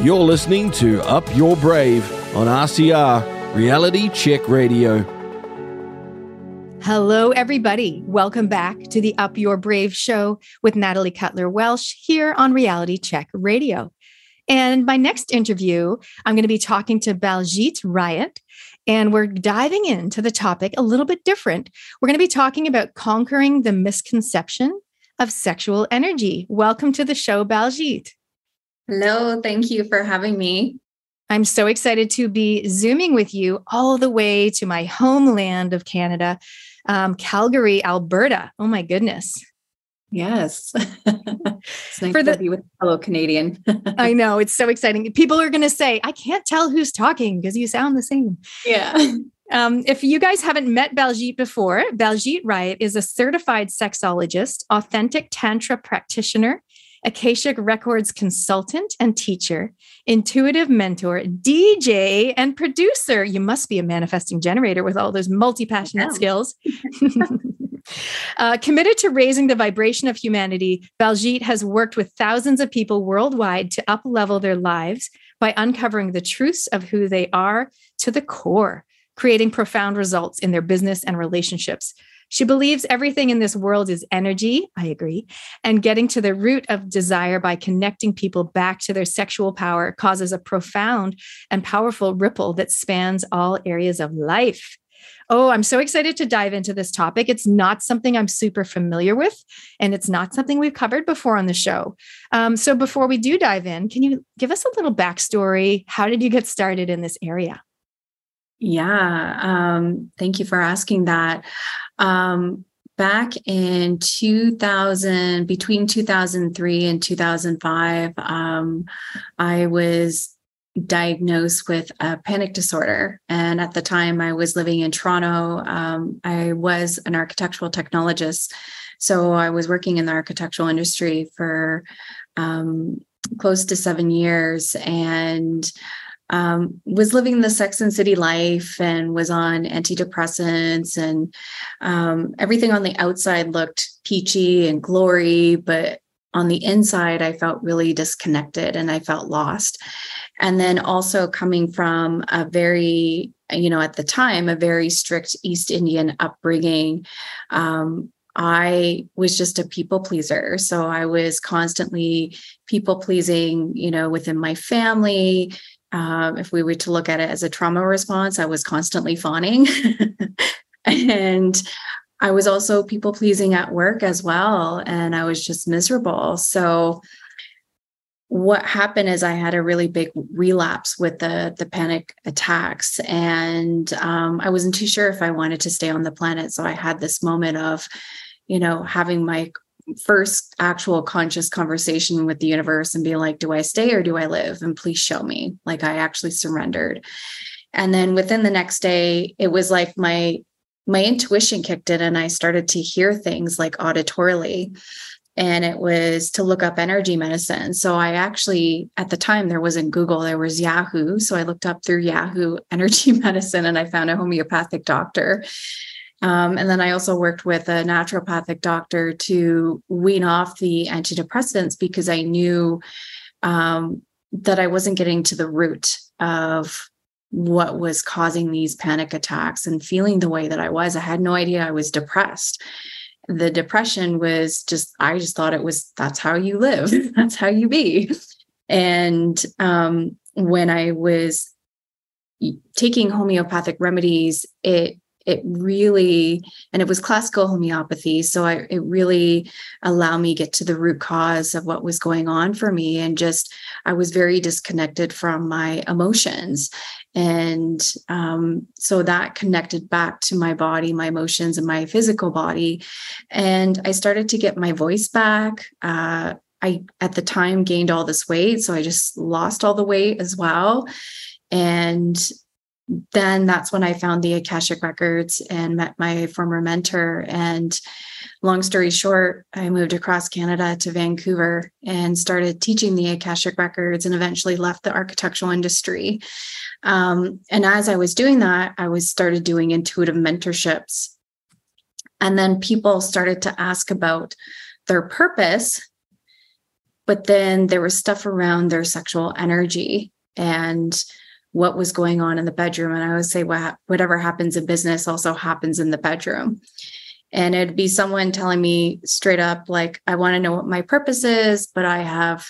You're listening to Up Your Brave on RCR Reality Check Radio. Hello, everybody. Welcome back to the Up Your Brave show with Natalie Cutler Welsh here on Reality Check Radio. And my next interview, I'm going to be talking to Baljit Rayat, and we're diving into the topic a little bit different. We're going to be talking about conquering the misconception of sexual energy. Welcome to the show, Baljit. Hello, thank you for having me. I'm so excited to be Zooming with you all the way to my homeland of Canada, um, Calgary, Alberta. Oh my goodness. Yes. it's nice For the, to be with fellow Canadian. I know. It's so exciting. People are going to say, I can't tell who's talking because you sound the same. Yeah. Um, if you guys haven't met Baljit before, Baljit Rayat is a certified sexologist, authentic Tantra practitioner, Akashic Records consultant and teacher, intuitive mentor, DJ, and producer. You must be a manifesting generator with all those multi passionate skills. uh, committed to raising the vibration of humanity, Baljit has worked with thousands of people worldwide to up level their lives by uncovering the truths of who they are to the core, creating profound results in their business and relationships. She believes everything in this world is energy. I agree. And getting to the root of desire by connecting people back to their sexual power causes a profound and powerful ripple that spans all areas of life. Oh, I'm so excited to dive into this topic. It's not something I'm super familiar with, and it's not something we've covered before on the show. Um, so, before we do dive in, can you give us a little backstory? How did you get started in this area? Yeah, um, thank you for asking that. Um, back in 2000, between 2003 and 2005, um, I was diagnosed with a panic disorder. And at the time, I was living in Toronto. Um, I was an architectural technologist. So I was working in the architectural industry for um, close to seven years. And um, was living the Sex and City life and was on antidepressants, and um, everything on the outside looked peachy and glory, but on the inside, I felt really disconnected and I felt lost. And then also coming from a very, you know, at the time, a very strict East Indian upbringing. Um, I was just a people pleaser. So I was constantly people pleasing, you know, within my family, um, if we were to look at it as a trauma response, I was constantly fawning. and I was also people pleasing at work as well. And I was just miserable. So, what happened is I had a really big relapse with the the panic attacks, and um, I wasn't too sure if I wanted to stay on the planet. So I had this moment of, you know, having my first actual conscious conversation with the universe and being like, do I stay or do I live? And please show me. Like I actually surrendered. And then within the next day, it was like my my intuition kicked in and I started to hear things like auditorily. And it was to look up energy medicine. So I actually, at the time, there wasn't Google, there was Yahoo. So I looked up through Yahoo energy medicine and I found a homeopathic doctor um, and then I also worked with a naturopathic doctor to wean off the antidepressants because I knew um, that I wasn't getting to the root of what was causing these panic attacks and feeling the way that I was. I had no idea I was depressed. The depression was just, I just thought it was that's how you live, that's how you be. And um, when I was taking homeopathic remedies, it it really and it was classical homeopathy so I, it really allowed me get to the root cause of what was going on for me and just i was very disconnected from my emotions. And um, so that connected back to my body my emotions and my physical body. And i started to get my voice back. Uh, i at the time gained all this weight so i just lost all the weight as well. And then that's when I found the Akashic Records and met my former mentor. And long story short, I moved across Canada to Vancouver and started teaching the Akashic Records and eventually left the architectural industry. Um, and as I was doing that, I was started doing intuitive mentorships. And then people started to ask about their purpose but then there was stuff around their sexual energy and what was going on in the bedroom. And I would say, what, whatever happens in business also happens in the bedroom. And it'd be someone telling me straight up, like, I want to know what my purpose is, but I have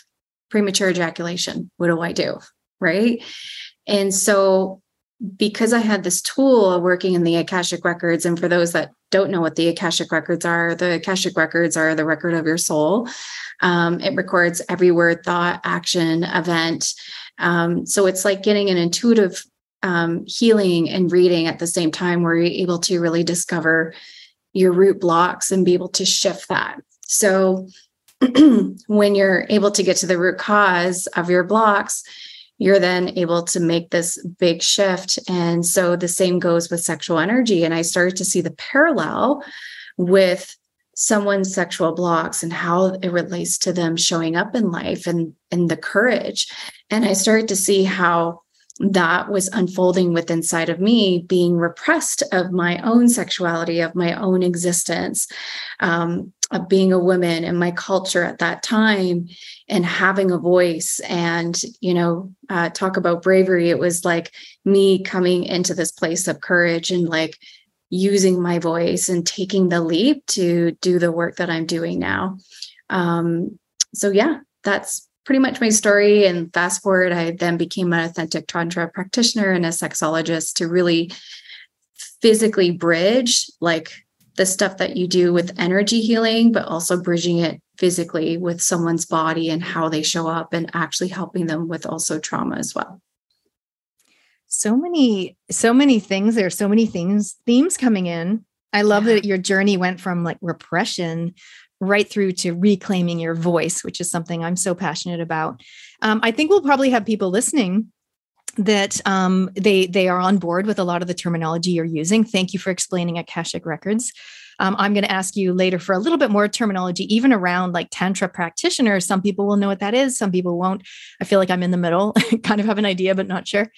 premature ejaculation. What do I do? Right. And so, because I had this tool of working in the Akashic records, and for those that don't know what the Akashic records are, the Akashic records are the record of your soul. Um, it records every word, thought, action, event. Um, so it's like getting an intuitive um, healing and reading at the same time where you're able to really discover your root blocks and be able to shift that. So when you're able to get to the root cause of your blocks, you're then able to make this big shift. And so the same goes with sexual energy. And I started to see the parallel with someone's sexual blocks and how it relates to them showing up in life and, and the courage. And I started to see how that was unfolding with inside of me being repressed of my own sexuality of my own existence um, of being a woman and my culture at that time and having a voice and you know uh, talk about bravery it was like me coming into this place of courage and like using my voice and taking the leap to do the work that i'm doing now um, so yeah that's pretty much my story. And fast forward, I then became an authentic Tantra practitioner and a sexologist to really physically bridge like the stuff that you do with energy healing, but also bridging it physically with someone's body and how they show up and actually helping them with also trauma as well. So many, so many things. There are so many things, themes coming in. I love yeah. that your journey went from like repression right through to reclaiming your voice, which is something I'm so passionate about. Um, I think we'll probably have people listening that um, they they are on board with a lot of the terminology you're using. Thank you for explaining Akashic Records. Um, I'm going to ask you later for a little bit more terminology, even around like Tantra practitioners. Some people will know what that is, some people won't. I feel like I'm in the middle, kind of have an idea, but not sure.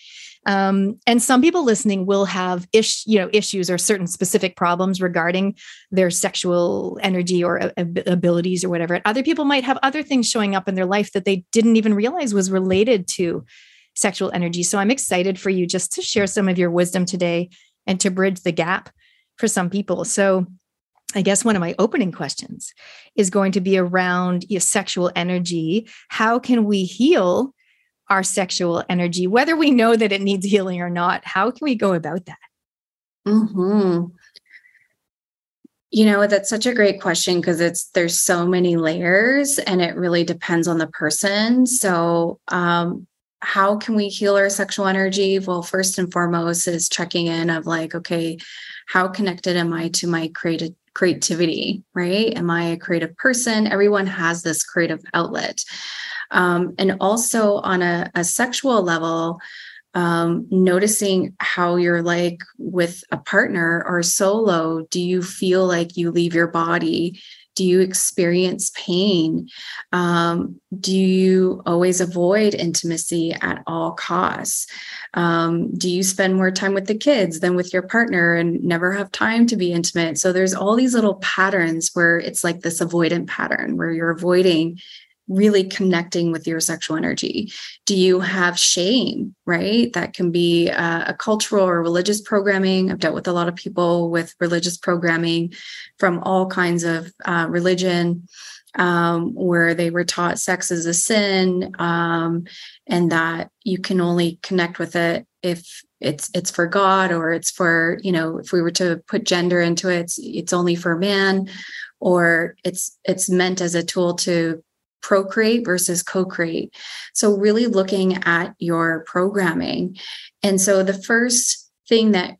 Um, and some people listening will have ish, you know, issues or certain specific problems regarding their sexual energy or abilities or whatever. other people might have other things showing up in their life that they didn't even realize was related to sexual energy. So I'm excited for you just to share some of your wisdom today and to bridge the gap for some people. So I guess one of my opening questions is going to be around sexual energy. How can we heal our sexual energy, whether we know that it needs healing or not? How can we go about that? Hmm. You know, that's such a great question because it's there's so many layers and it really depends on the person. So, um, how can we heal our sexual energy? Well, first and foremost is checking in of like, okay, how connected am I to my creative creativity, right? Am I a creative person? Everyone has this creative outlet. Um, and also on a, a sexual level, um, noticing how you're like with a partner or solo. Do you feel like you leave your body? Do you experience pain? Um, do you always avoid intimacy at all costs? Um, do you spend more time with the kids than with your partner and never have time to be intimate? So there's all these little patterns where it's like this avoidant pattern where you're avoiding really connecting with your sexual energy? Do you have shame, right? That can be uh, a cultural or religious programming. I've dealt with a lot of people with religious programming from all kinds of uh, religion. Um, where they were taught sex is a sin um, and that you can only connect with it if it's it's for God or it's for you know if we were to put gender into it it's, it's only for man or it's it's meant as a tool to procreate versus co-create. So really looking at your programming. And so the first thing that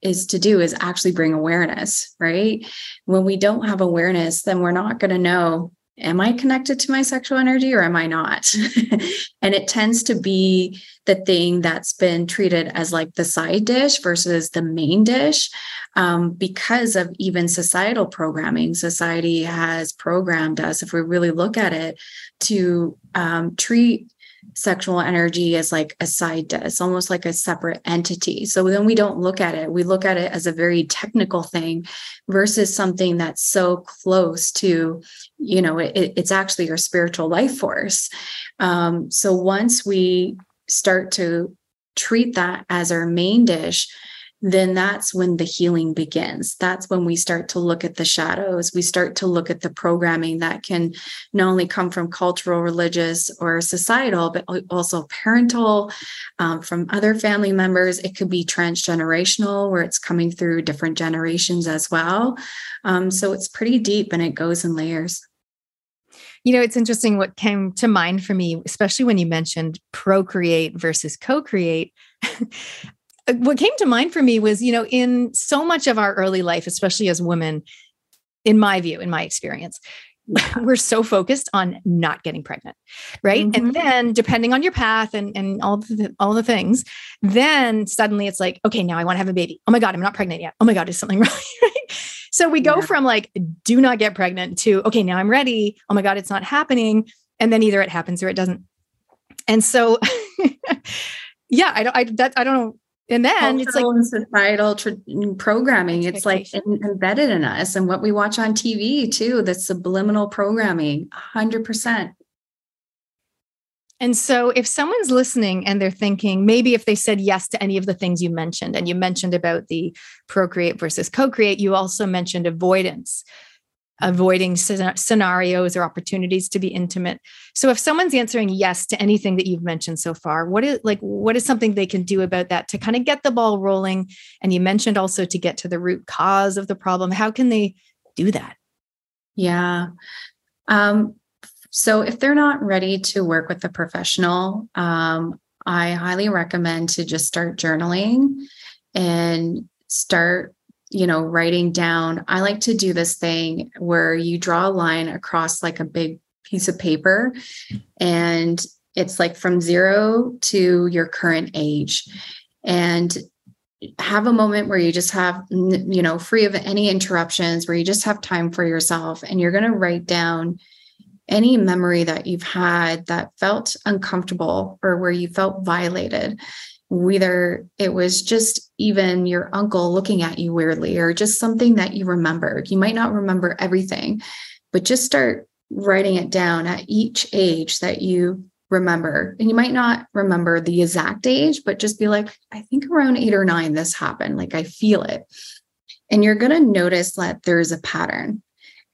is to do is actually bring awareness right? When we don't have awareness then we're not going to know am I connected to my sexual energy or am I not? and it tends to be the thing that's been treated as like the side dish versus the main dish um, because of even societal programming. Society has programmed us, if we really look at it, to um, treat sexual energy as like a side it's almost like a separate entity. So then we don't look at it. We look at it as a very technical thing versus something that's so close to you know it, it's actually your spiritual life force. Um, so once we start to treat that as our main dish then that's when the healing begins. That's when we start to look at the shadows. We start to look at the programming that can not only come from cultural, religious, or societal, but also parental, um, from other family members. It could be transgenerational, where it's coming through different generations as well. Um, so it's pretty deep and it goes in layers. You know, it's interesting what came to mind for me, especially when you mentioned procreate versus co create. Uh, what came to mind for me was, you know, in so much of our early life, especially as women, in my view, in my experience, we're so focused on not getting pregnant right? Mm-hmm. and then depending on your path and and all the all the things then suddenly it's like okay now i want to have a baby. Oh my god i'm not pregnant yet. Oh my god is something wrong? Right? So we go yeah. from like do not get pregnant to okay now i'm ready. Oh my god it's not happening. And then either it happens or it doesn't. And so yeah i don't i that i don't know and then it's like societal mm, programming it's like in, embedded in us and what we watch on tv too the subliminal programming 100% and so if someone's listening and they're thinking maybe if they said yes to any of the things you mentioned and you mentioned about the procreate versus co-create you also mentioned avoidance avoiding scenarios or opportunities to be intimate. So if someone's answering yes to anything that you've mentioned so far, what is like what is something they can do about that to kind of get the ball rolling? And you mentioned also to get to the root cause of the problem. How can they do that? Yeah. Um, so if they're not ready to work with a professional, um, I highly recommend to just start journaling and start you know, writing down, I like to do this thing where you draw a line across like a big piece of paper and it's like from zero to your current age. And have a moment where you just have, you know, free of any interruptions, where you just have time for yourself and you're going to write down any memory that you've had that felt uncomfortable or where you felt violated whether it was just even your uncle looking at you weirdly or just something that you remembered. You might not remember everything, but just start writing it down at each age that you remember. And you might not remember the exact age, but just be like, I think around eight or nine, this happened. Like I feel it. And you're going to notice that there's a pattern.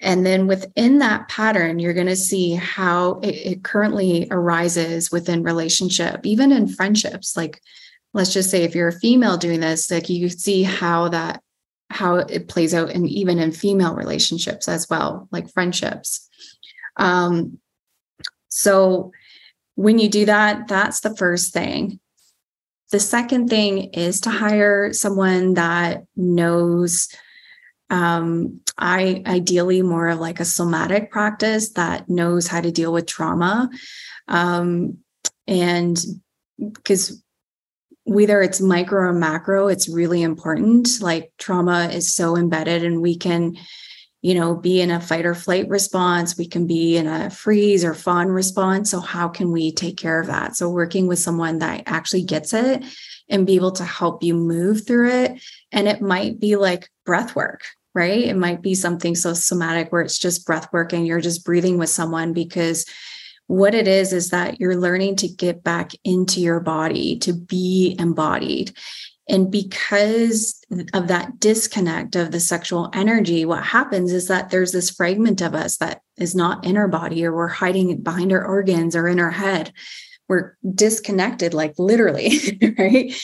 And then within that pattern, you're going to see how it, it currently arises within relationship, even in friendships. Like let's just say if you're a female doing this like you see how that how it plays out and even in female relationships as well like friendships. Um so when you do that that's the first thing. The second thing is to hire someone that knows um i ideally more of like a somatic practice that knows how to deal with trauma. Um and because whether it's micro or macro, it's really important. Like trauma is so embedded, and we can, you know, be in a fight or flight response. We can be in a freeze or fawn response. So, how can we take care of that? So, working with someone that actually gets it and be able to help you move through it. And it might be like breath work, right? It might be something so somatic where it's just breath work and you're just breathing with someone because what it is is that you're learning to get back into your body, to be embodied. And because of that disconnect of the sexual energy, what happens is that there's this fragment of us that is not in our body, or we're hiding behind our organs or in our head. We're disconnected, like literally, right?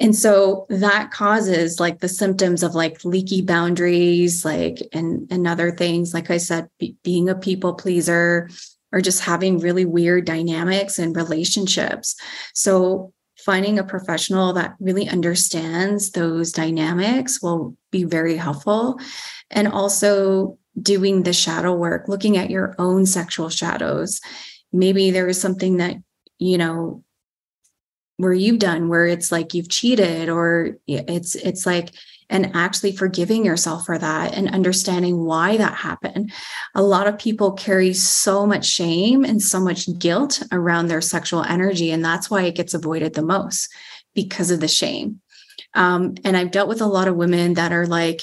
And so that causes like the symptoms of like leaky boundaries, like and and other things. Like I said, be, being a people pleaser, or just having really weird dynamics and relationships. So, finding a professional that really understands those dynamics will be very helpful. And also, doing the shadow work, looking at your own sexual shadows. Maybe there is something that, you know, where you've done where it's like you've cheated or it's it's like and actually forgiving yourself for that and understanding why that happened. A lot of people carry so much shame and so much guilt around their sexual energy, and that's why it gets avoided the most because of the shame. Um, and I've dealt with a lot of women that are like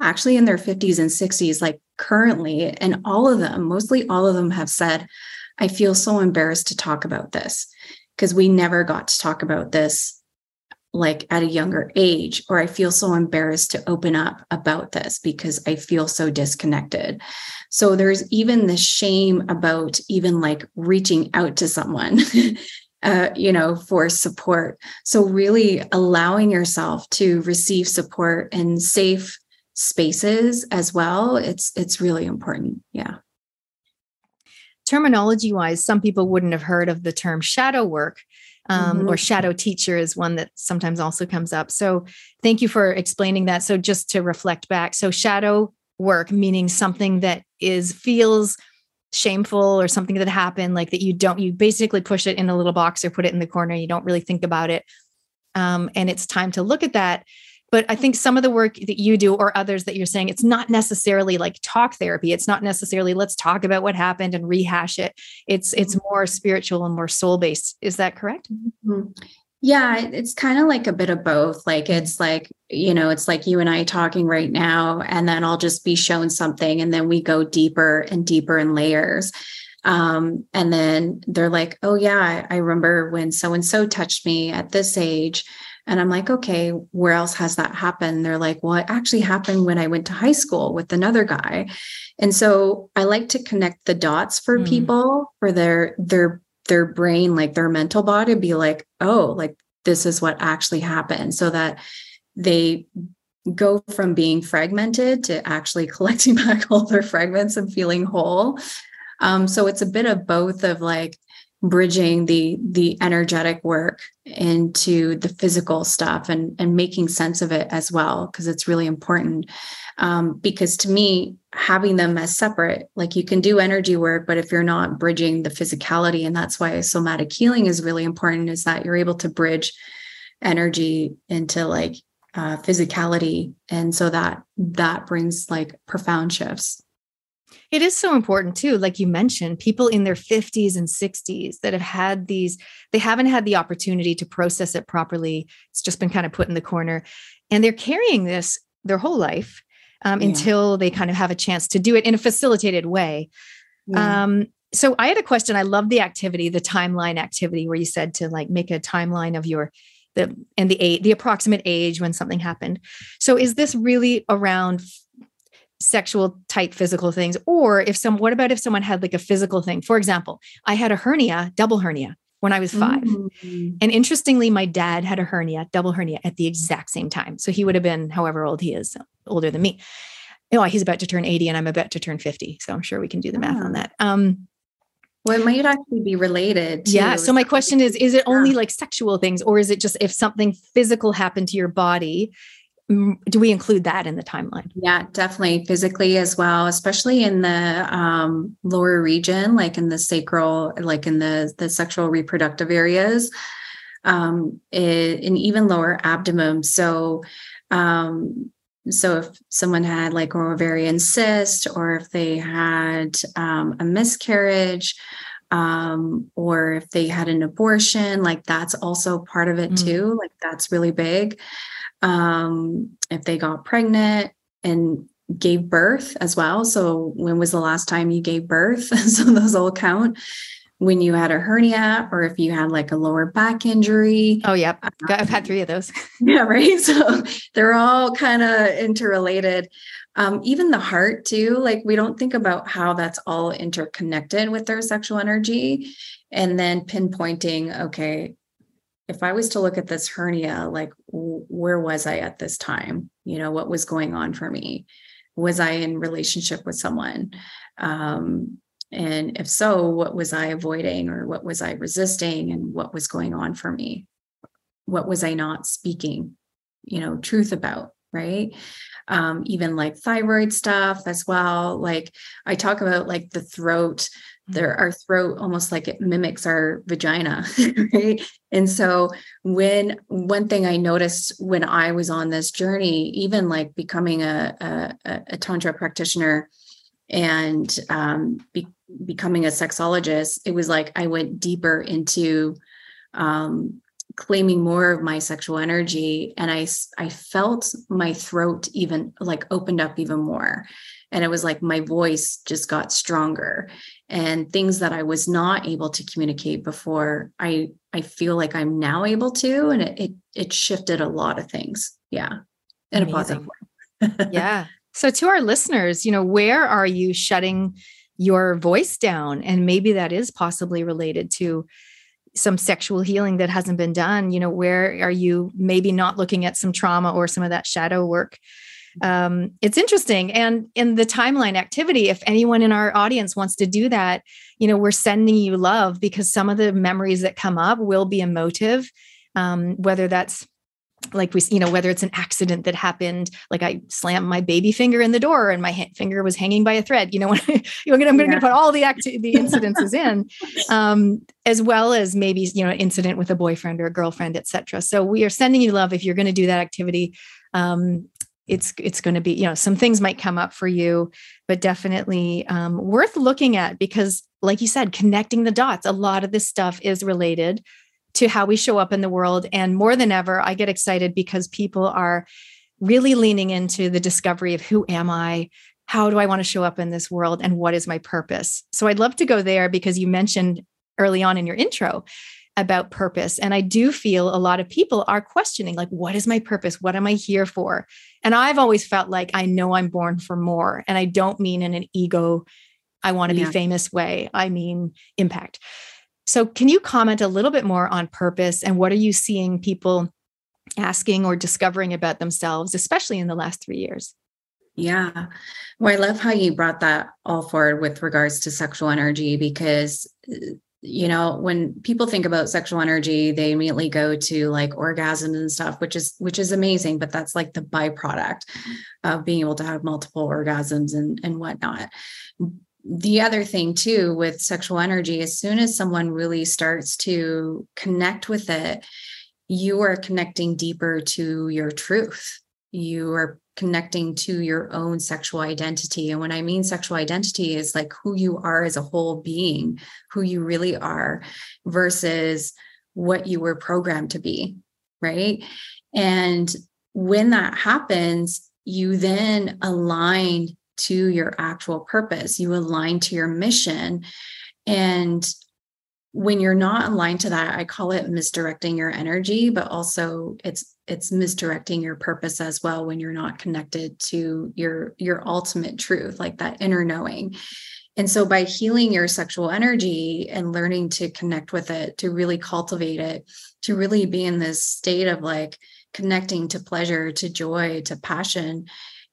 actually in their 50s and 60s, like currently, and all of them, mostly all of them have said, I feel so embarrassed to talk about this because we never got to talk about this like at a younger age or i feel so embarrassed to open up about this because i feel so disconnected. So there's even the shame about even like reaching out to someone uh, you know for support. So really allowing yourself to receive support in safe spaces as well it's it's really important. Yeah. Terminology wise some people wouldn't have heard of the term shadow work um, mm-hmm. or shadow teacher is one that sometimes also comes up. So thank you for explaining that. So just to reflect back, so shadow work meaning something that is feels shameful or something that happened like that you don't you basically push it in a little box or put it in the corner you don't really think about it um, and it's time to look at that but i think some of the work that you do or others that you're saying it's not necessarily like talk therapy. It's not necessarily let's talk about what happened and rehash it. It's it's mm-hmm. more spiritual and more soul based is that correct? Mm-hmm. yeah it's kind of like a bit of both. Like it's like you know it's like you and i talking right now and then i'll just be shown something and then we go deeper and deeper in layers. Um, and then they're like oh yeah I, I remember when so and so touched me at this age and I'm like, okay, where else has that happened? They're like, well, it actually happened when I went to high school with another guy. And so I like to connect the dots for mm. people for their their their brain, like their mental body, be like, oh, like this is what actually happened. So that they go from being fragmented to actually collecting back all their fragments and feeling whole. Um, so it's a bit of both of like bridging the the energetic work into the physical stuff and and making sense of it as well because it's really important. Um, because to me having them as separate like you can do energy work but if you're not bridging the physicality and that's why somatic healing is really important is that you're able to bridge energy into like uh, physicality. And so that that brings like profound shifts it is so important too. Like you mentioned, people in their 50s and 60s that have had these, they haven't had the opportunity to process it properly. It's just been kind of put in the corner. And they're carrying this their whole life um, yeah. until they kind of have a chance to do it in a facilitated way. Yeah. Um, so I had a question. I love the activity, the timeline activity, where you said to like make a timeline of your the and the age, the approximate age when something happened. So is this really around sexual type physical things or if some what about if someone had like a physical thing for example i had a hernia double hernia when i was 5 mm-hmm. and interestingly my dad had a hernia double hernia at the exact same time so he would have been however old he is older than me oh he's about to turn 80 and i'm about to turn 50 so i'm sure we can do the math on that um well, it might actually be related. yeah. So my question is: Is it only like sexual things, or is it just if something physical happened to your body, do we include that in the timeline? Yeah definitely physically as well especially in the um, lower region like in the sacral like in the the sexual reproductive areas um it, and even lower abdomen. So um so if someone had like an ovarian cyst or if they had um, a miscarriage um, or if they had an abortion like that's also part of it mm. too like that's really big um, if they got pregnant and gave birth as well. So, when was the last time you gave birth? so, those all count. When you had a hernia, or if you had like a lower back injury. Oh, yep. I've had three of those. yeah, right. So, they're all kind of interrelated. Um, even the heart, too. Like, we don't think about how that's all interconnected with their sexual energy. And then pinpointing, okay, if I was to look at this hernia, like where was I at this time? You know, what was going on for me? Was I in relationship with someone? Um, and if so, what was I avoiding or what was I resisting and what was going on for me? What was I not speaking, you know, truth about? Right. Um, even like thyroid stuff as well. Like I talk about like the throat their our throat almost like it mimics our vagina right? And so when one thing i noticed when i was on this journey even like becoming a a, a tantra practitioner and um, be, becoming a sexologist it was like i went deeper into um, claiming more of my sexual energy and i i felt my throat even like opened up even more. And it was like my voice just got stronger. And things that i was not able to communicate before i i feel like i'm now able to and it it, it shifted a lot of things. Yeah. In Amazing. a positive way. Yeah. So to our listeners you know where are you shutting your voice down? And maybe that is possibly related to some sexual healing that hasn't been done you know where are you maybe not looking at some trauma or some of that shadow work um, it's interesting. And in the timeline activity, if anyone in our audience wants to do that, you know, we're sending you love because some of the memories that come up will be emotive, um, whether that's like we you know whether it's an accident that happened like i slammed my baby finger in the door and my finger was hanging by a thread you know when I, i'm going to put all the acti- the incidences in um, as well as maybe you know incident with a boyfriend or a girlfriend etc so we are sending you love if you're going to do that activity. Um, it's it's going to be you know some things might come up for you but definitely um, worth looking at because like you said connecting the dots a lot of this stuff is related to how we show up in the world and more than ever i get excited because people are really leaning into the discovery of who am i how do i want to show up in this world and what is my purpose so i'd love to go there because you mentioned early on in your intro about purpose. And I do feel a lot of people are questioning, like, what is my purpose? What am I here for? And I've always felt like I know I'm born for more. And I don't mean in an ego, I want to yeah. be famous way. I mean impact. So, can you comment a little bit more on purpose and what are you seeing people asking or discovering about themselves, especially in the last three years? Yeah. Well, I love how you brought that all forward with regards to sexual energy because uh, you know when people think about sexual energy they immediately go to like orgasms and stuff which is which is amazing but that's like the byproduct of being able to have multiple orgasms and and whatnot the other thing too with sexual energy as soon as someone really starts to connect with it you are connecting deeper to your truth you are connecting to your own sexual identity. And when I mean sexual identity is like who you are as a whole being, who you really are versus what you were programmed to be. Right. And when that happens, you then align to your actual purpose, you align to your mission. And when you're not aligned to that i call it misdirecting your energy but also it's it's misdirecting your purpose as well when you're not connected to your your ultimate truth like that inner knowing and so by healing your sexual energy and learning to connect with it to really cultivate it to really be in this state of like connecting to pleasure to joy to passion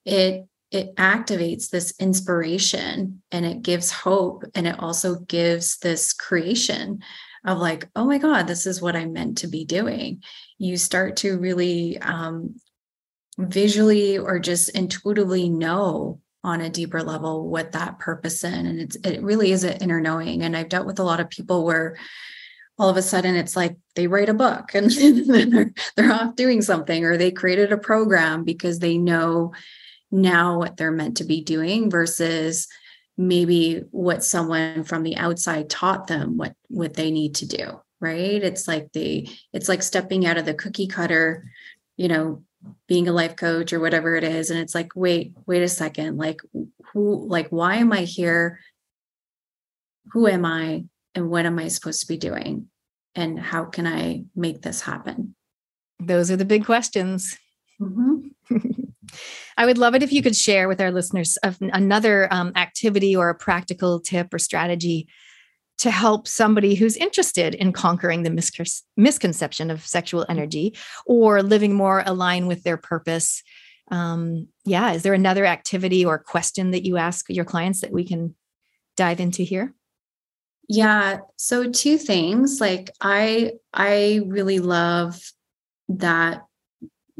it it activates this inspiration and it gives hope and it also gives this creation of like oh my god this is what i'm meant to be doing. You start to really um, visually or just intuitively know on a deeper level what that purpose in and it's it really is an inner knowing. And i've dealt with a lot of people where all of a sudden it's like they write a book and they're, they're off doing something or they created a program because they know now what they're meant to be doing versus maybe what someone from the outside taught them what what they need to do right? It's like the it's like stepping out of the cookie cutter you know being a life coach or whatever it is. And it's like wait wait a second. Like who like why am i here? Who am i and what am i supposed to be doing? And how can i make this happen? Those are the big questions. Mm-hmm. I would love it if you could share with our listeners another um, activity or a practical tip or strategy to help somebody who's interested in conquering the mis- misconception of sexual energy or living more aligned with their purpose. Um, yeah, is there another activity or question that you ask your clients that we can dive into here? Yeah, so two things. Like I I really love that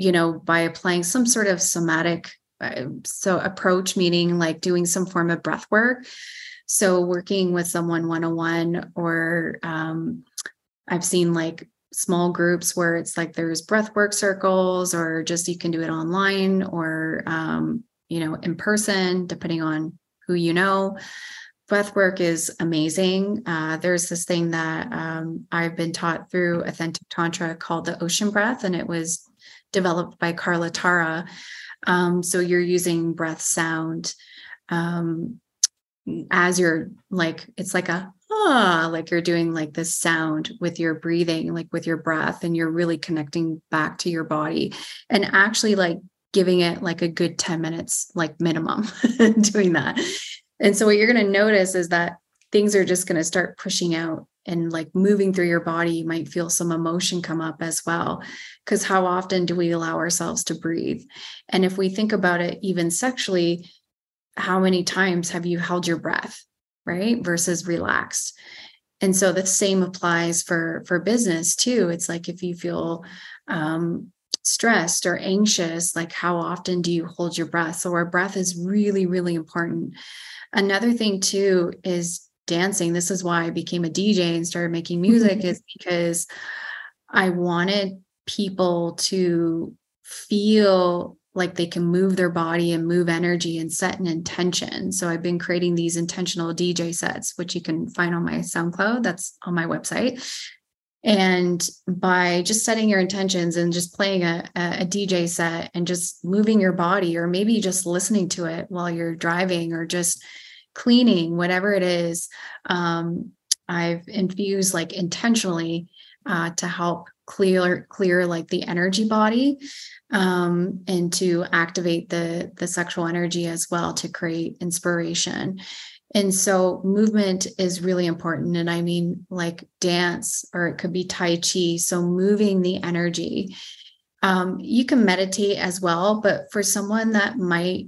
you know, by applying some sort of somatic uh, so approach, meaning like doing some form of breath work. So working with someone one on one, or um, I've seen like small groups where it's like there's breath work circles, or just you can do it online or um, you know in person, depending on who you know. Breath work is amazing. Uh, there's this thing that um, I've been taught through Authentic Tantra called the ocean breath, and it was developed by Carla Tara. Um, so you're using breath sound um, as you're like it's like a ah like you're doing like this sound with your breathing like with your breath and you're really connecting back to your body and actually like giving it like a good 10 minutes like minimum doing that and so what you're going to notice is that things are just going to start pushing out and like moving through your body you might feel some emotion come up as well. Because how often do we allow ourselves to breathe? And if we think about it even sexually how many times have you held your breath right versus relaxed? And so the same applies for for business too. It's like if you feel um, stressed or anxious like how often do you hold your breath? So our breath is really really important. Another thing too is dancing this is why i became a dj and started making music mm-hmm. is because i wanted people to feel like they can move their body and move energy and set an intention. So I've been creating these intentional DJ sets, which you can find on my SoundCloud. That's on my website. And by just setting your intentions and just playing a, a, DJ set and just moving your body, or maybe just listening to it while you're driving or just cleaning, whatever it is, um, I've infused like intentionally uh, to help clear clear like the energy body um, and to activate the the sexual energy as well to create inspiration. And so movement is really important and i mean like dance or it could be tai chi so moving the energy. Um, you can meditate as well but for someone that might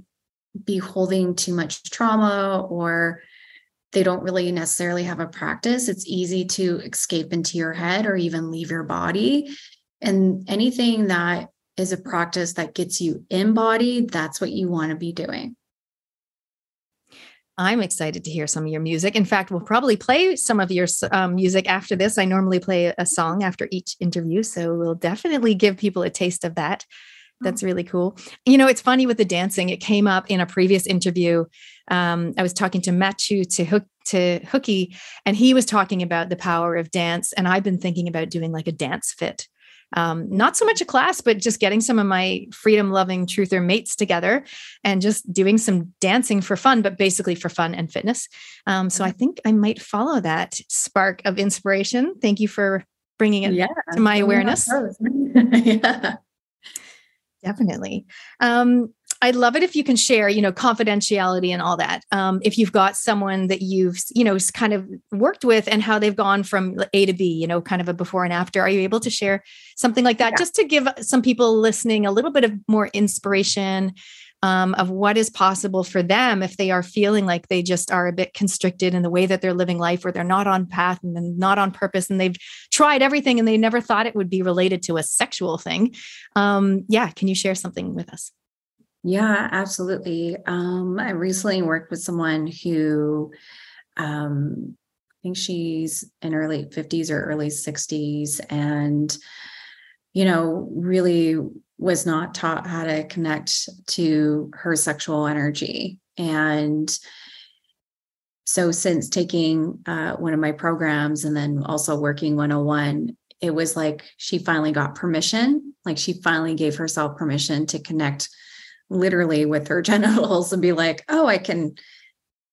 be holding too much trauma or they don't really necessarily have a practice it's easy to escape into your head or even leave your body and anything that is a practice that gets you embodied, that's what you want to be doing. I'm excited to hear some of your music. In fact, we'll probably play some of your um, music after this. I normally play a song after each interview, so we'll definitely give people a taste of that. That's oh. really cool. You know, it's funny with the dancing. It came up in a previous interview. Um, I was talking to Matthew to Hook to Hooky, and he was talking about the power of dance. And I've been thinking about doing like a dance fit um, not so much a class, but just getting some of my freedom loving truther mates together and just doing some dancing for fun, but basically for fun and fitness. Um, so I mm-hmm. think I might follow that spark of inspiration. Thank you for bringing it yeah, to my awareness. yeah. Definitely. Um, I'd love it if you can share, you know, confidentiality and all that. Um, if you've got someone that you've, you know, kind of worked with and how they've gone from A to B, you know, kind of a before and after. Are you able to share something like that yeah. just to give some people listening a little bit of more inspiration um, of what is possible for them if they are feeling like they just are a bit constricted in the way that they're living life or they're not on path and not on purpose and they've tried everything and they never thought it would be related to a sexual thing. Um, yeah, can you share something with us? Yeah, absolutely. Um, I recently worked with someone who um, I think she's in her late 50s or early 60s and you know really was not taught how to connect to her sexual energy and so since taking uh, one of my programs and then also working 101 it was like she finally got permission like she finally gave herself permission to connect literally with her genitals and be like, oh, I can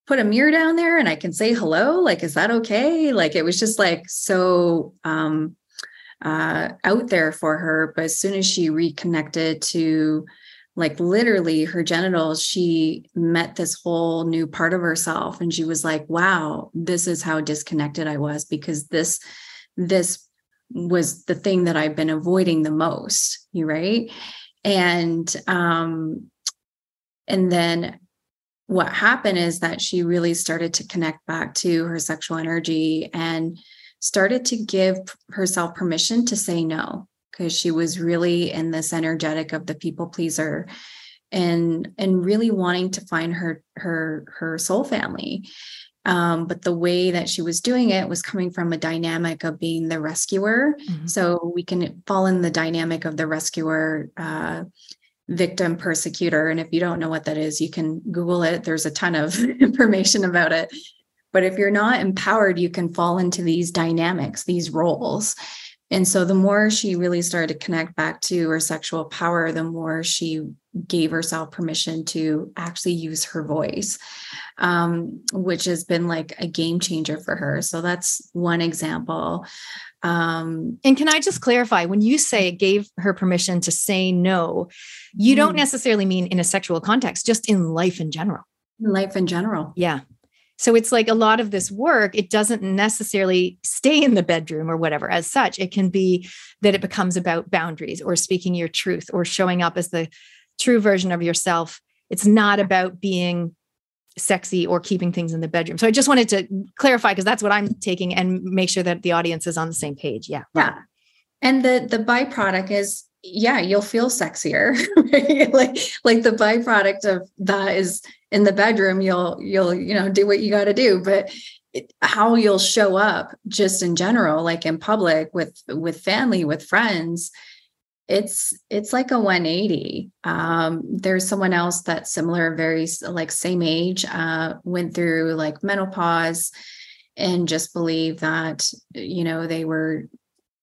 put a mirror down there and I can say hello. Like, is that okay? Like, it was just like so um, uh, out there for her. But as soon as she reconnected to like literally her genitals, she met this whole new part of herself. And she was like, wow, this is how disconnected I was because this, this was the thing that I've been avoiding the most. You right and um and then what happened is that she really started to connect back to her sexual energy and started to give herself permission to say no because she was really in this energetic of the people pleaser and and really wanting to find her her her soul family Um, but the way that she was doing it was coming from a dynamic of being the rescuer. Mm-hmm. So we can fall in the dynamic of the rescuer, uh, victim, persecutor. And if you don't know what that is, you can Google it. There's a ton of information about it. But if you're not empowered, you can fall into these dynamics, these roles. And so the more she really started to connect back to her sexual power, the more she gave herself permission to actually use her voice, um, which has been like a game changer for her. So that's one example. Um, and can I just clarify when you say it gave her permission to say no, you don't mm. necessarily mean in a sexual context, just in life in general. Life in general. Yeah. So it's like a lot of this work, it doesn't necessarily stay in the bedroom or whatever as such. It can be that it becomes about boundaries or speaking your truth or showing up as the true version of yourself. It's not about being sexy or keeping things in the bedroom. So I just wanted to clarify because that's what I'm taking and make sure that the audience is on the same page. Yeah. Yeah. And the the byproduct is yeah, you'll feel sexier. Like like the byproduct of that is in the bedroom you'll you'll you know do what you got to do, but it, how you'll show up just in general like in public with with family with friends it's it's like a 180 um, there's someone else that's similar very like same age uh, went through like menopause and just believe that you know they were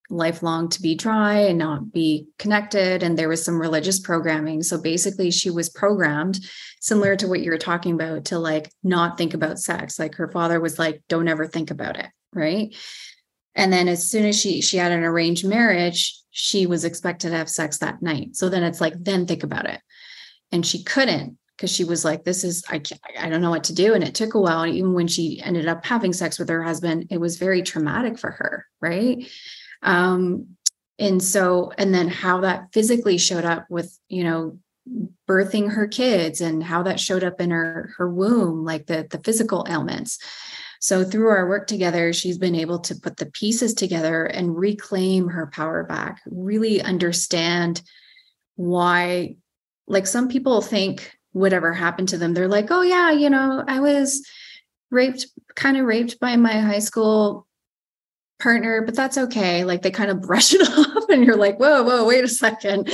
lifelong to be dry and not be connected and there was some religious programming so basically she was programmed similar to what you were talking about to like not think about sex like her father was like don't ever think about it right and then as soon as she she had an arranged marriage she was expected to have sex that night. So then it's like, then think about it. And she couldn't because she was like, this is, I, I don't know what to do. And it took a while. And even when she ended up having sex with her husband, it was very traumatic for her. Right. Um, and so, and then how that physically showed up with, you know, birthing her kids and how that showed up in her her womb like the the physical ailments. So through our work together, she's been able to put the pieces together and reclaim her power back, really understand why, like some people think whatever happened to them, they're like, oh, yeah, you know, I was raped, kind of raped by my high school partner, but that's okay. Like they kind of brush it off, and you're like, whoa, whoa, wait a second.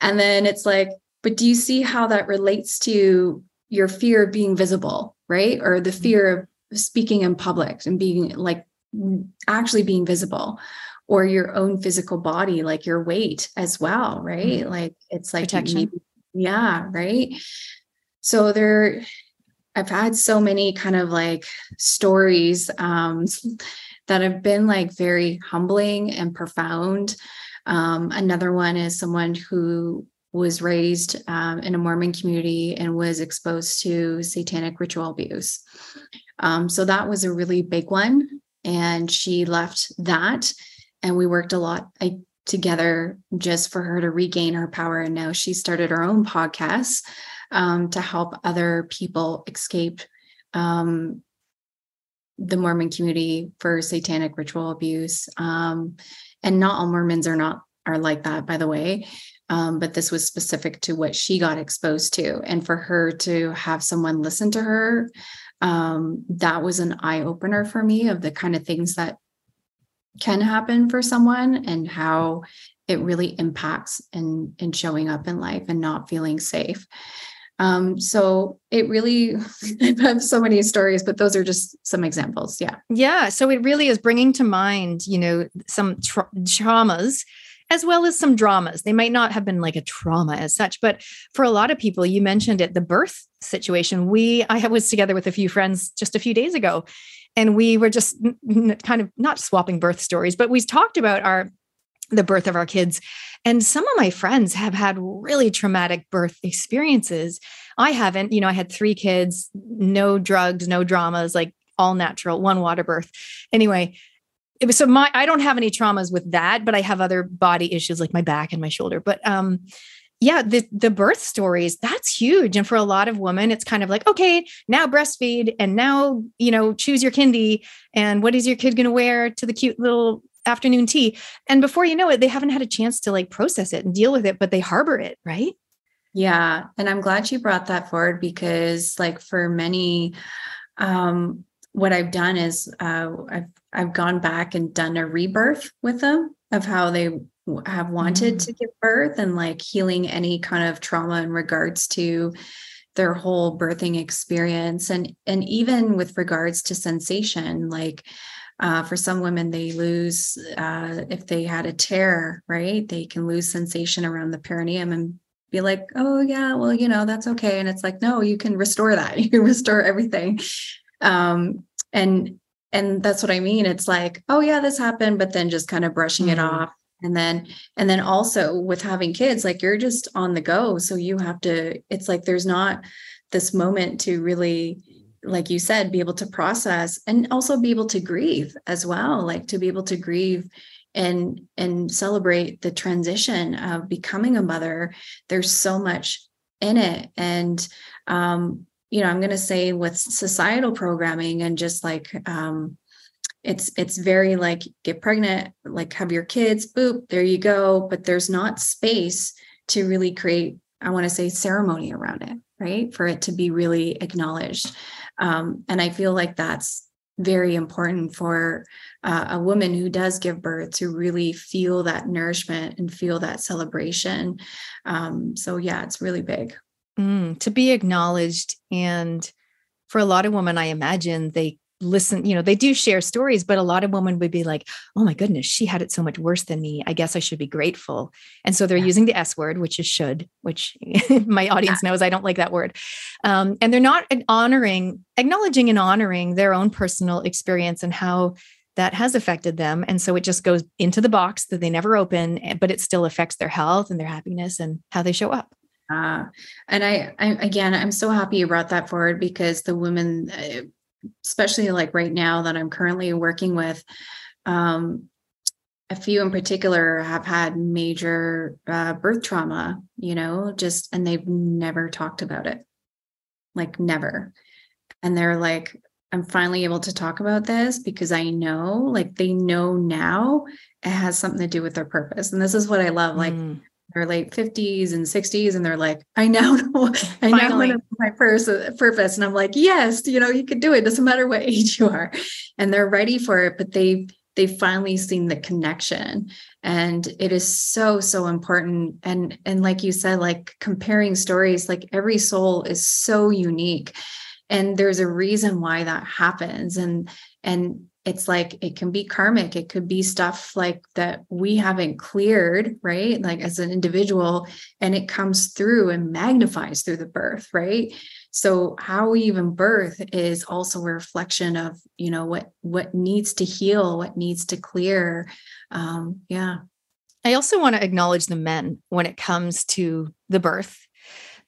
And then it's like, but do you see how that relates to your fear of being visible, right? Or the mm-hmm. fear of speaking in public and being like actually being visible or your own physical body like your weight as well right mm-hmm. like it's like protection yeah right so there i've had so many kind of like stories um that have been like very humbling and profound um another one is someone who was raised um, in a Mormon community and was exposed to satanic ritual abuse. Um, so that was a really big one. And she left that. And we worked a lot I, together just for her to regain her power. And now she started her own podcast um, to help other people escape um, the Mormon community for satanic ritual abuse. Um, and not all Mormons are not are like that, by the way. Um, but this was specific to what she got exposed to. And for her to have someone listen to her um, that was an eye opener for me of the kind of things that can happen for someone and how it really impacts in in showing up in life and not feeling safe. Um, so it really, I have so many stories, but those are just some examples. Yeah. Yeah. So it really is bringing to mind, you know, some tra- traumas as well as some dramas. They might not have been like a trauma as such, but for a lot of people, you mentioned it, the birth situation. We, I was together with a few friends just a few days ago, and we were just kind of not swapping birth stories, but we talked about our the birth of our kids. And some of my friends have had really traumatic birth experiences. I haven't, you know, I had three kids, no drugs, no dramas, like all natural, one water birth. Anyway, it was so my I don't have any traumas with that, but I have other body issues like my back and my shoulder. But um yeah, the the birth stories, that's huge. And for a lot of women, it's kind of like, okay, now breastfeed and now, you know, choose your kindy and what is your kid gonna wear to the cute little afternoon tea. And before you know it, they haven't had a chance to like process it and deal with it, but they harbor it, right? Yeah. And I'm glad you brought that forward because like for many um what I've done is uh, I've I've gone back and done a rebirth with them of how they have wanted mm. to give birth and like healing any kind of trauma in regards to their whole birthing experience and and even with regards to sensation like uh, for some women they lose uh, if they had a tear right? They can lose sensation around the perineum and be like oh yeah well you know that's okay. And it's like no you can restore that. You can restore everything. Um, and and that's what i mean. It's like oh yeah this happened but then just kind of brushing mm-hmm. it off. And then and then also with having kids like you're just on the go. So you have to it's like there's not this moment to really like you said be able to process and also be able to grieve as well like to be able to grieve and and celebrate the transition of becoming a mother. There's so much in it. And um you know i'm going to say with societal programming and just like um it's it's very like get pregnant like have your kids boop there you go. But there's not space to really create i want to say ceremony around it right? For it to be really acknowledged. Um, and i feel like that's very important for uh, a woman who does give birth to really feel that nourishment and feel that celebration. Um, so yeah it's really big. Mm, to be acknowledged and for a lot of women i imagine they listen, you know, they do share stories, but a lot of women would be like, oh my goodness, she had it so much worse than me. I guess I should be grateful. And so they're yeah. using the S word, which is should, which my audience yeah. knows I don't like that word. Um, and they're not honoring, acknowledging and honoring their own personal experience and how that has affected them. And so it just goes into the box that they never open, eh, but it still affects their health and their happiness and how they show up. Uh, and I, I, again, I'm so happy you brought that forward because the women, uh, especially like right now that I'm currently working with, um, a few in particular have had major uh, birth trauma, you know, just, and they've never talked about it, like never. And they're like, I'm finally able to talk about this because I know, like, they know now it has something to do with their purpose. And this is what I love. Like, mm their late 50s and 60s and they're like i now know i now know my first purpose and i'm like yes you know you could do it doesn't matter what age you are and they're ready for it but they've they've finally seen the connection and it is so so important and and like you said like comparing stories like every soul is so unique and there's a reason why that happens and and it's like it can be karmic. It could be stuff like that we haven't cleared right? Like as an individual and it comes through and magnifies through the birth right? So how we even birth is also a reflection of you know what what needs to heal what needs to clear. Um yeah. I also want to acknowledge the men when it comes to the birth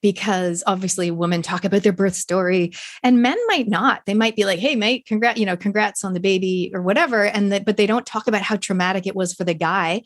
because obviously women talk about their birth story and men might not. They might be like hey mate congrats you know congrats on the baby or whatever and that but they don't talk about how traumatic it was for the guy.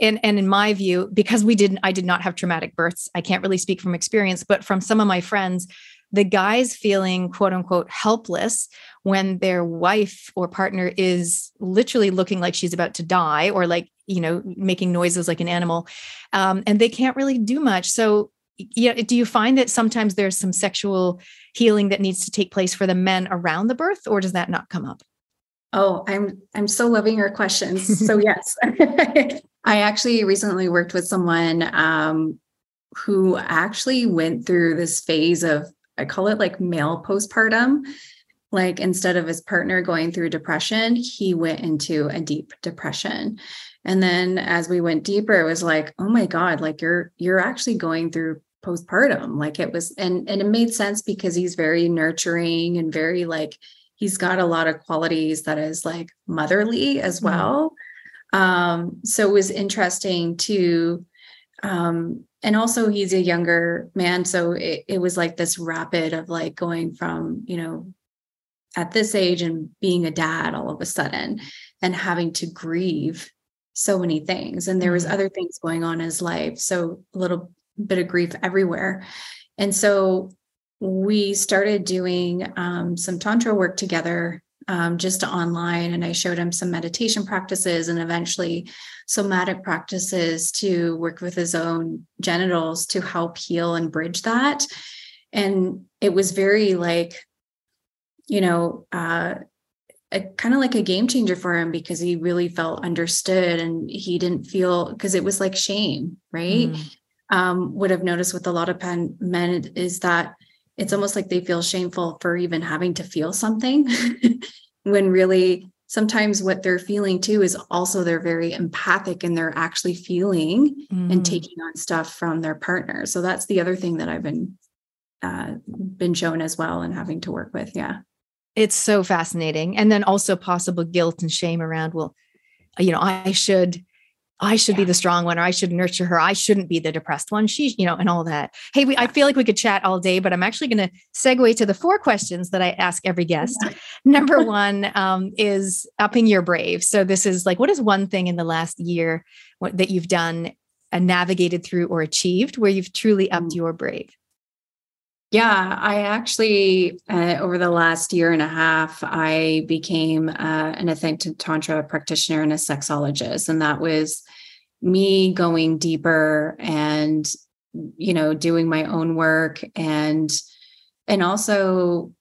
And and in my view because we didn't i did not have traumatic births i can't really speak from experience but from some of my friends the guys feeling quote unquote helpless when their wife or partner is literally looking like she's about to die or like you know making noises like an animal um, and they can't really do much. So yeah do you find that sometimes there's some sexual healing that needs to take place for the men around the birth or does that not come up? Oh i'm i'm so loving your questions. So yes. I actually recently worked with someone um, who actually went through this phase of i call it like male postpartum. Like instead of his partner going through depression he went into a deep depression. And then as we went deeper it was like oh my god like you're you're actually going through postpartum like it was and and it made sense because he's very nurturing and very like he's got a lot of qualities that is like motherly as mm-hmm. well mm-hmm. um so it was interesting to um and also he's a younger man so it, it was like this rapid of like going from you know at this age and being a dad all of a sudden and having to grieve so many things and there was mm-hmm. other things going on in his life so a little bit of grief everywhere. And so we started doing um, some Tantra work together um, just online. And I showed him some meditation practices and eventually somatic practices to work with his own genitals to help heal and bridge that. And it was very like, you know, uh, kind of like a game changer for him because he really felt understood and he didn't feel because it was like shame, right? Mm. Um, would have noticed with a lot of pen, men is that it's almost like they feel shameful for even having to feel something when really sometimes what they're feeling too is also they're very empathic and they're actually feeling mm. and taking on stuff from their partner. So that's the other thing that i've been uh, been shown as well and having to work with yeah. It's so fascinating. And then also possible guilt and shame around well you know i should I should yeah. be the strong one, or I should nurture her. I shouldn't be the depressed one. She, you know, and all that. Hey, we, I feel like we could chat all day, but I'm actually going to segue to the four questions that I ask every guest. Yeah. Number one um, is upping your brave. So this is like, what is one thing in the last year what, that you've done and navigated through or achieved where you've truly upped mm. your brave? Yeah, I actually, uh, over the last year and a half, I became uh, an authentic Tantra practitioner and a sexologist. And that was me going deeper and, you know, doing my own work and, and also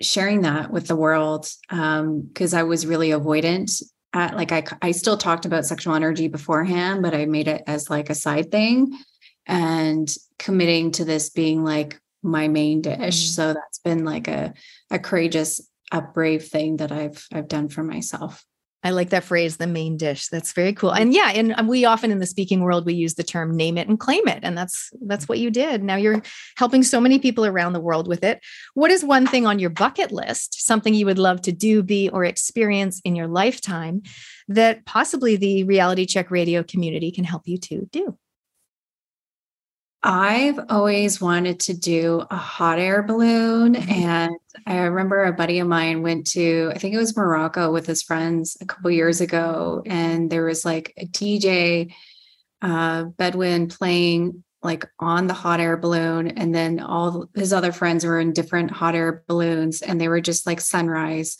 sharing that with the world. Um, cause I was really avoidant at like, I, I still talked about sexual energy beforehand, but I made it as like a side thing and committing to this being like my main dish. Mm. So that's been like a a courageous, a brave thing that I've I've done for myself. I like that phrase, the main dish. That's very cool. And yeah, and we often in the speaking world we use the term name it and claim it. And that's that's what you did. Now you're helping so many people around the world with it. What is one thing on your bucket list, something you would love to do, be, or experience in your lifetime that possibly the reality check radio community can help you to do? I've always wanted to do a hot air balloon. Mm-hmm. And I remember a buddy of mine went to, I think it was Morocco with his friends a couple years ago. And there was like a DJ, uh, Bedouin playing like on the hot air balloon. And then all his other friends were in different hot air balloons and they were just like sunrise.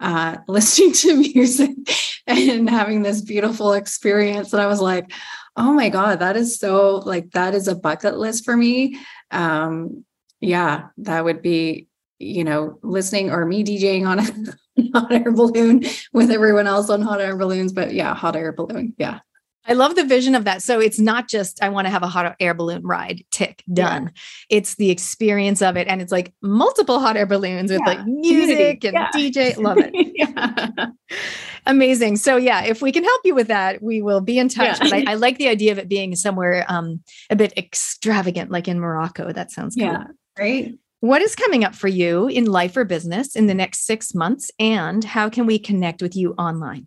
Uh, listening to music and having this beautiful experience. And I was like, oh my god that is so like that is a bucket list for me um yeah that would be you know listening or me djing on a hot air balloon with everyone else on hot air balloons but yeah hot air balloon yeah I love the vision of that. So it's not just I want to have a hot air balloon ride, tick, done. Yeah. It's the experience of it. And it's like multiple hot air balloons with yeah. like music and yeah. DJ. Love it. Amazing. So yeah, if we can help you with that, we will be in touch. But I, I, like the idea of it being somewhere um, a bit extravagant, like in Morocco. That sounds cool. Yeah. Great. What is coming up for you in life or business in the next six months? And how can we connect with you online?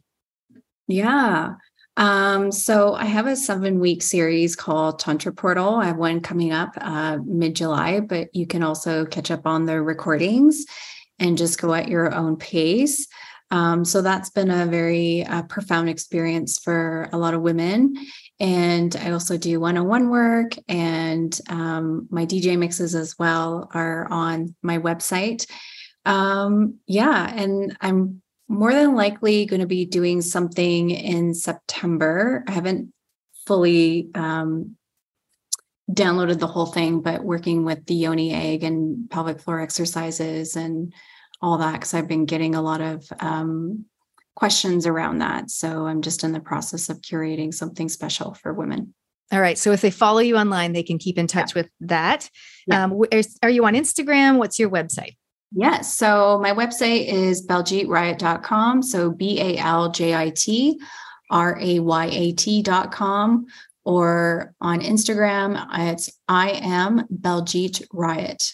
Yeah. Um, so I have a seven week series called Tantra Portal. I have one coming up uh, mid July, but you can also catch up on the recordings and just go at your own pace. Um, so that's been a very uh, profound experience for a lot of women. And I also do one on one work, and um, my DJ mixes as well are on my website. Um, yeah, and I'm more than likely going to be doing something in September. I haven't fully um, downloaded the whole thing, but working with the yoni egg and pelvic floor exercises and all that, because I've been getting a lot of um, questions around that. So I'm just in the process of curating something special for women. All right. So if they follow you online, they can keep in touch yeah. with that. Yeah. Um, are you on Instagram? What's your website? Yes. So my website is baljitrayat.com. So B A L J I T R A Y A T.com. Or on Instagram, it's I am Baljit Rayat.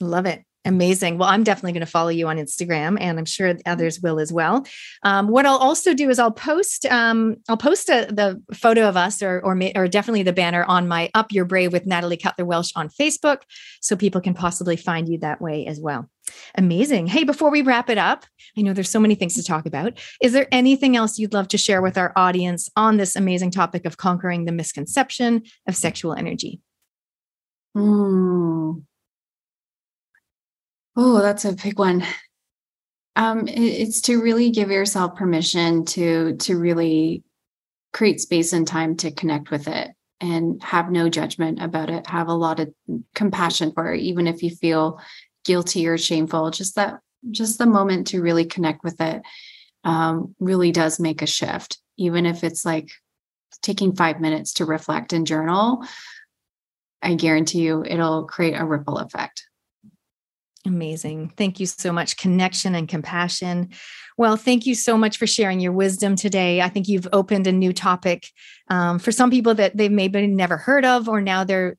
Love it. Amazing. Well, I'm definitely going to follow you on Instagram, and I'm sure others will as well. Um, what I'll also do is I'll post um, I'll post a, the photo of us, or or, or definitely the banner on my Up Your Brave with Natalie Cutler Welsh on Facebook, so people can possibly find you that way as well. Amazing. Hey, before we wrap it up, I know there's so many things to talk about. Is there anything else you'd love to share with our audience on this amazing topic of conquering the misconception of sexual energy? Hmm. Oh, that's a big one. Um, it, it's to really give yourself permission to to really create space and time to connect with it and have no judgment about it. Have a lot of compassion for it, even if you feel guilty or shameful. Just that just the moment to really connect with it um, really does make a shift, even if it's like taking five minutes to reflect and journal. I guarantee you it'll create a ripple effect. Amazing. Thank you so much. Connection and compassion. Well, thank you so much for sharing your wisdom today. I think you've opened a new topic um, for some people that they've maybe never heard of, or now they're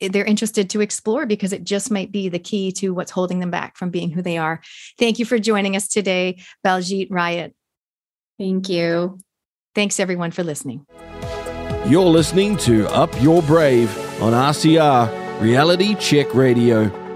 they're interested to explore because it just might be the key to what's holding them back from being who they are. Thank you for joining us today, Baljit Rayat. Thank you. Thanks everyone for listening. You're listening to Up Your Brave on RCR Reality Check Radio.